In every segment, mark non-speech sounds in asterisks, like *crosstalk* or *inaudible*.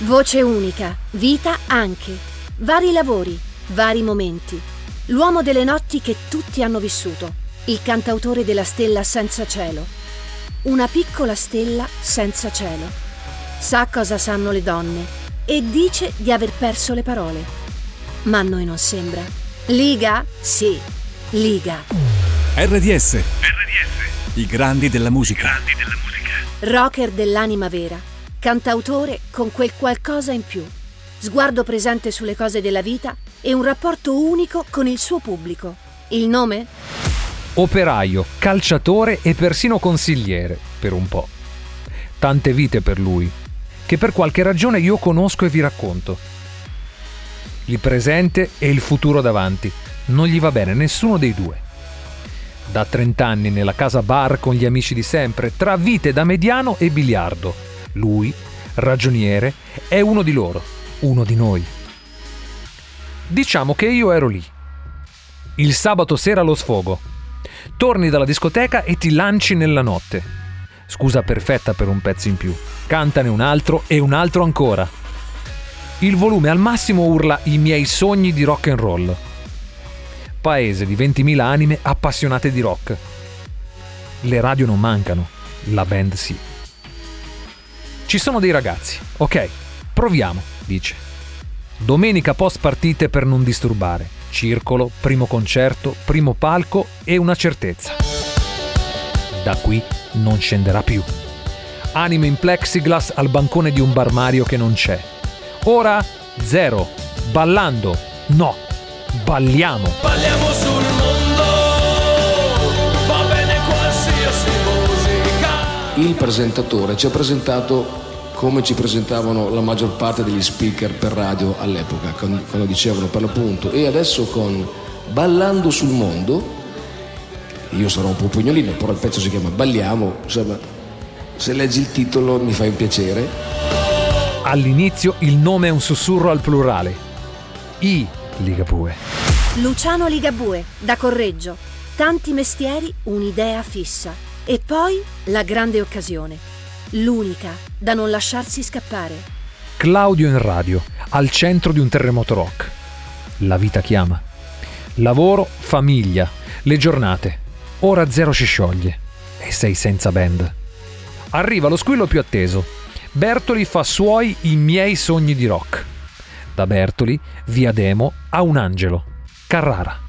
Voce unica, vita anche. Vari lavori, vari momenti. L'uomo delle notti che tutti hanno vissuto. Il cantautore della stella senza cielo. Una piccola stella senza cielo. Sa cosa sanno le donne e dice di aver perso le parole. Ma a noi non sembra. Liga? Sì, liga. RDS. RDS. I grandi della musica. Grandi della musica. Rocker dell'anima vera. Cantautore con quel qualcosa in più. Sguardo presente sulle cose della vita e un rapporto unico con il suo pubblico. Il nome? Operaio, calciatore e persino consigliere, per un po'. Tante vite per lui, che per qualche ragione io conosco e vi racconto. Il presente e il futuro davanti. Non gli va bene nessuno dei due. Da 30 anni nella casa bar con gli amici di sempre, tra vite da mediano e biliardo. Lui, ragioniere, è uno di loro, uno di noi. Diciamo che io ero lì. Il sabato sera allo sfogo. Torni dalla discoteca e ti lanci nella notte. Scusa perfetta per un pezzo in più. Cantane un altro e un altro ancora. Il volume al massimo urla i miei sogni di rock and roll paese di 20.000 anime appassionate di rock. Le radio non mancano, la band sì. Ci sono dei ragazzi, ok, proviamo, dice. Domenica post partite per non disturbare. Circolo, primo concerto, primo palco e una certezza. Da qui non scenderà più. Anime in plexiglass al bancone di un bar Mario che non c'è. Ora zero. Ballando. No. Balliamo. Balliamo Il presentatore ci ha presentato come ci presentavano la maggior parte degli speaker per radio all'epoca, quando dicevano per l'appunto, e adesso con Ballando sul mondo, io sarò un po' pugnolino, però il pezzo si chiama Balliamo, insomma, se leggi il titolo mi fai un piacere. All'inizio il nome è un sussurro al plurale. I Ligabue. Luciano Ligabue, da Correggio. Tanti mestieri, un'idea fissa. E poi la grande occasione. L'unica da non lasciarsi scappare. Claudio in radio, al centro di un terremoto rock. La vita chiama. Lavoro, famiglia, le giornate. Ora zero si scioglie. E sei senza band. Arriva lo squillo più atteso. Bertoli fa suoi i miei sogni di rock da Bertoli, via Demo, a un angelo, Carrara.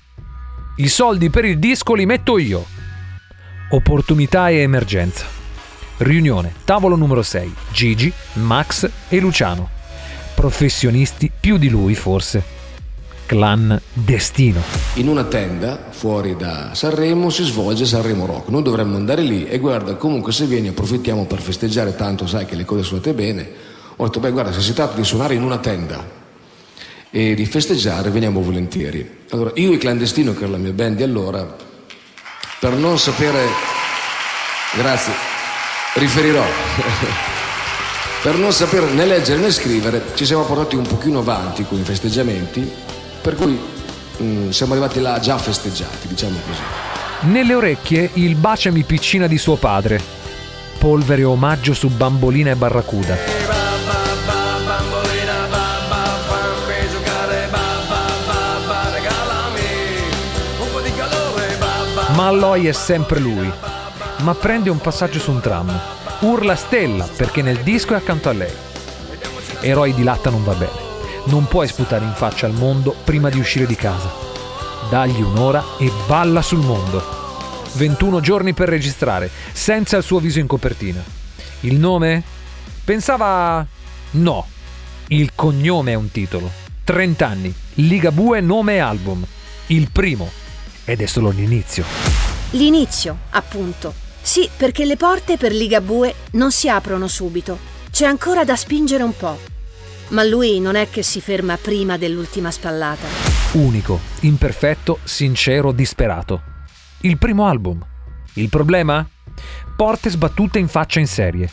I soldi per il disco li metto io. Opportunità e emergenza. Riunione, tavolo numero 6, Gigi, Max e Luciano. Professionisti più di lui forse. Clan Destino. In una tenda fuori da Sanremo si svolge Sanremo Rock. Noi dovremmo andare lì e guarda, comunque se vieni approfittiamo per festeggiare tanto, sai che le cose sono andate bene. Ho detto, beh guarda, se si tratta di suonare in una tenda e di festeggiare veniamo volentieri. Allora, io e Clandestino, che era la mia band di allora, per non sapere, grazie, riferirò, *laughs* per non sapere né leggere né scrivere, ci siamo portati un pochino avanti con i festeggiamenti, per cui mh, mm, siamo arrivati là già festeggiati, diciamo così. Nelle orecchie il baciami piccina di suo padre, polvere omaggio su bambolina e barracuda. Ma Alloy è sempre lui. Ma prende un passaggio su un tram. Urla Stella perché nel disco è accanto a lei. Eroi di latta non va bene. Non puoi sputare in faccia al mondo prima di uscire di casa. Dagli un'ora e balla sul mondo. 21 giorni per registrare, senza il suo viso in copertina. Il nome? Pensava... No. Il cognome è un titolo. 30 anni. Ligabue nome e album. Il primo ed è solo l'inizio. L'inizio, appunto. Sì, perché le porte per Ligabue non si aprono subito. C'è ancora da spingere un po'. Ma lui non è che si ferma prima dell'ultima spallata. Unico, imperfetto, sincero, disperato. Il primo album. Il problema? Porte sbattute in faccia in serie.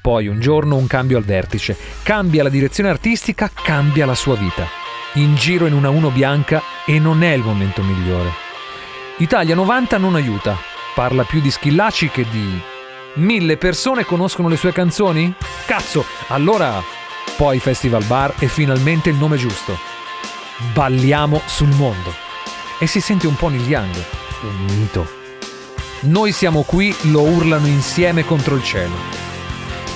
Poi un giorno un cambio al vertice, cambia la direzione artistica, cambia la sua vita in giro in una 1 bianca e non è il momento migliore. Italia 90 non aiuta, parla più di Schillaci che di... Mille persone conoscono le sue canzoni? Cazzo, allora poi Festival Bar e finalmente il nome giusto. Balliamo sul mondo. E si sente un po' Neil un mito. Noi siamo qui, lo urlano insieme contro il cielo.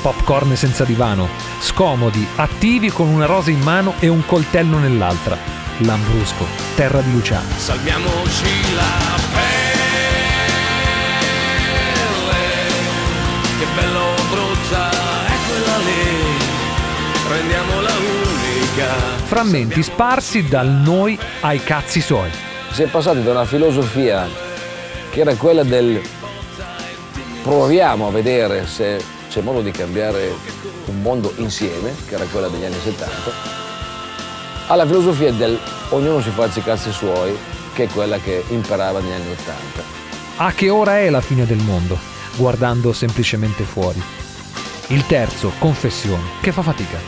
Popcorn senza divano, scomodi, attivi con una rosa in mano e un coltello nell'altra. Lambrusco, terra di Luciano. Salviamoci la pelle, che bello brutta è quella lì, rendiamola unica. Frammenti sparsi dal noi ai cazzi suoi. Si è passati da una filosofia che era quella del proviamo a vedere se c'è modo di cambiare un mondo insieme, che era quella degli anni 70, alla filosofia del ognuno si faccia i cazzi suoi, che è quella che imparava negli anni 80. A che ora è la fine del mondo? Guardando semplicemente fuori. Il terzo, confessione, che fa fatica.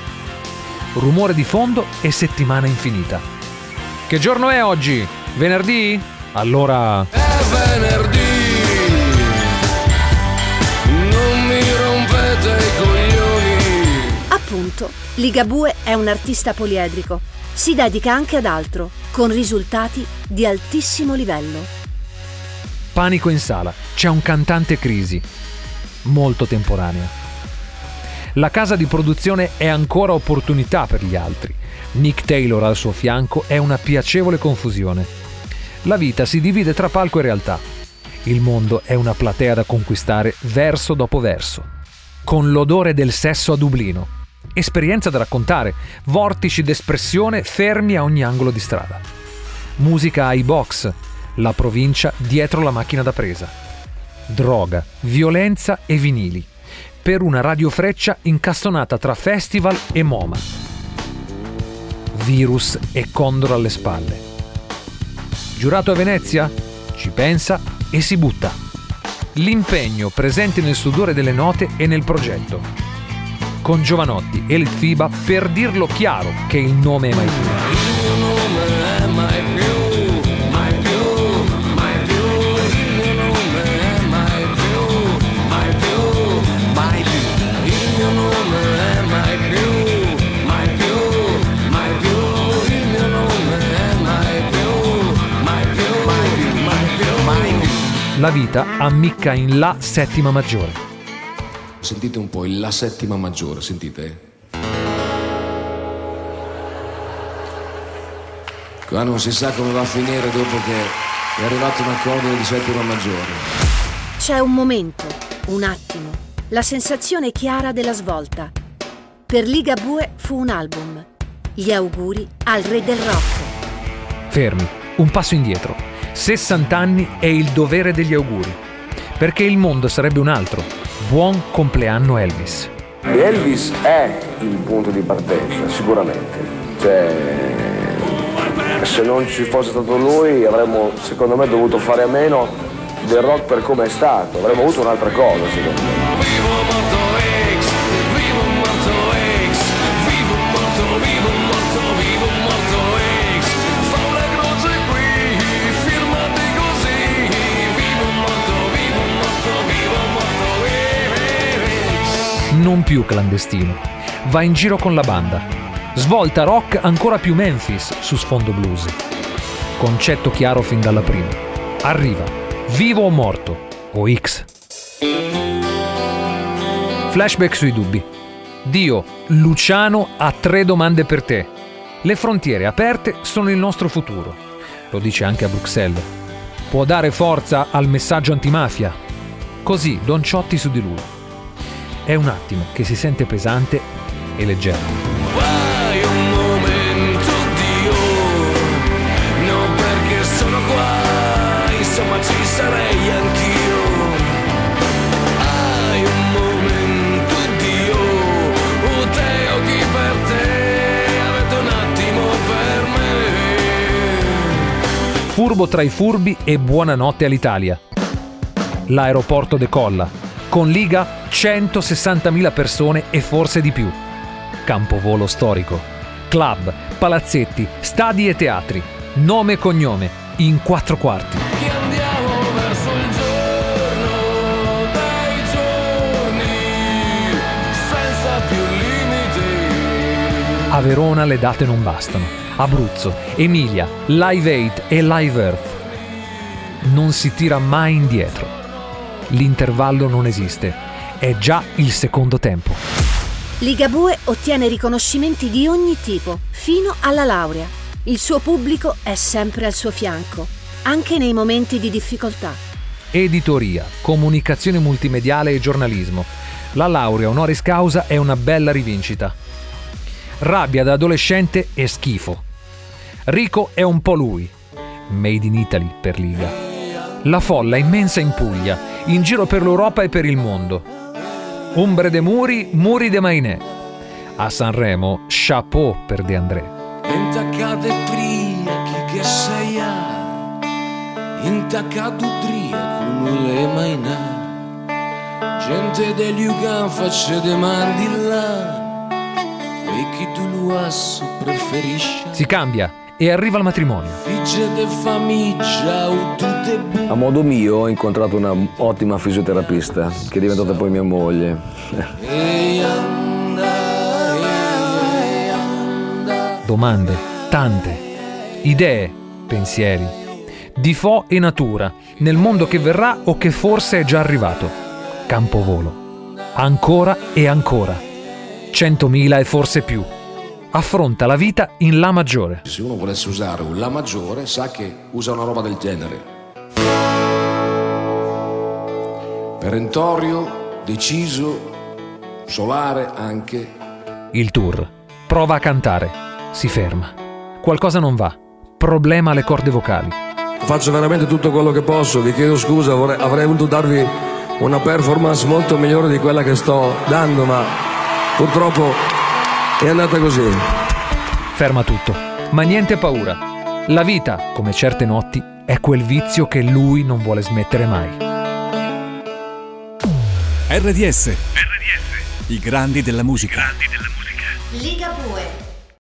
Rumore di fondo e settimana infinita. Che giorno è oggi? Venerdì? Allora... È venerdì, non mi rompete i coglioni. Appunto, Ligabue è un artista poliedrico. Si dedica anche ad altro, con risultati di altissimo livello. Panico in sala. C'è un cantante crisi. Molto temporanea. La casa di produzione è ancora opportunità per gli altri. Nick Taylor al suo fianco è una piacevole confusione. La vita si divide tra palco e realtà. Il mondo è una platea da conquistare verso dopo verso. Con l'odore del sesso a Dublino. Esperienza da raccontare, vortici d'espressione fermi a ogni angolo di strada. Musica ai box, la provincia dietro la macchina da presa. Droga, violenza e vinili. Per una radiofreccia incastonata tra festival e MoMA. Virus e Condor alle spalle. Giurato a Venezia? Ci pensa e si butta. L'impegno presente nel sudore delle note e nel progetto. Con Giovanotti e Litfiba per dirlo chiaro che il nome è mai più. Il nome è. Il. Il. Il mai più. La vita ammicca in La settima maggiore. Sentite un po' il La settima maggiore, sentite? Qua non si sa come va a finire dopo che è arrivato un accordo di settima maggiore. C'è un momento, un attimo, la sensazione chiara della svolta. Per Ligabue fu un album. Gli auguri al re del rock. Fermi, un passo indietro. 60 anni è il dovere degli auguri. Perché il mondo sarebbe un altro. Buon compleanno Elvis. Elvis è il punto di partenza, sicuramente. Cioè, se non ci fosse stato lui avremmo, secondo me, dovuto fare a meno del rock per come è stato. Avremmo avuto un'altra cosa, secondo me. Più clandestino. Va in giro con la banda. Svolta rock ancora più Memphis su sfondo blues. Concetto chiaro fin dalla prima. Arriva. Vivo o morto? O X. Flashback sui dubbi. Dio, Luciano ha tre domande per te. Le frontiere aperte sono il nostro futuro. Lo dice anche a Bruxelles. Può dare forza al messaggio antimafia. Così Don Ciotti su di lui. È un attimo che si sente pesante e leggero. Vai un momento Dio, non perché sono qua, insomma ci sarei anch'io. Hai un momento Dio, o te o chi per te, avete un attimo per me. Furbo tra i furbi e buonanotte all'Italia. L'aeroporto decolla. Con Liga 160.000 persone e forse di più. Campovolo storico. Club, palazzetti, stadi e teatri. Nome e cognome. In quattro quarti. Che andiamo verso il giorno dei giorni, senza più limiti. A Verona le date non bastano. Abruzzo, Emilia, Live 8 e Live Earth. Non si tira mai indietro. L'intervallo non esiste. È già il secondo tempo. Ligabue ottiene riconoscimenti di ogni tipo, fino alla laurea. Il suo pubblico è sempre al suo fianco, anche nei momenti di difficoltà. Editoria, comunicazione multimediale e giornalismo. La laurea honoris causa è una bella rivincita. Rabbia da adolescente e schifo. Rico è un po' lui. Made in Italy per Liga. La folla immensa in Puglia, in giro per l'Europa e per il mondo. Umbre de Muri, Muri de Mainè. A Sanremo, chapeau per De André. Intaccate ubriachi che sei ha Intaccato ubriaco non le mai na Gente degli Ugan facce demandi là E chi tu lo asso preferisci Si cambia e arriva il matrimonio. A modo mio ho incontrato una ottima fisioterapista che è diventata poi mia moglie. E anda, e anda Domande, tante. Idee, pensieri. Di fo e natura, nel mondo che verrà o che forse è già arrivato. Campovolo. Ancora e ancora. Centomila e forse più. Affronta la vita in La maggiore. Se uno volesse usare un La maggiore sa che usa una roba del genere. Perentorio, deciso, solare anche. Il tour. Prova a cantare. Si ferma. Qualcosa non va. Problema alle corde vocali. Faccio veramente tutto quello che posso, vi chiedo scusa, vorrei- avrei voluto darvi una performance molto migliore di quella che sto dando, ma purtroppo è andata così. Ferma tutto. Ma niente paura. La vita, come certe notti, è quel vizio che lui non vuole smettere mai. RDS. I grandi della musica. Ligabue.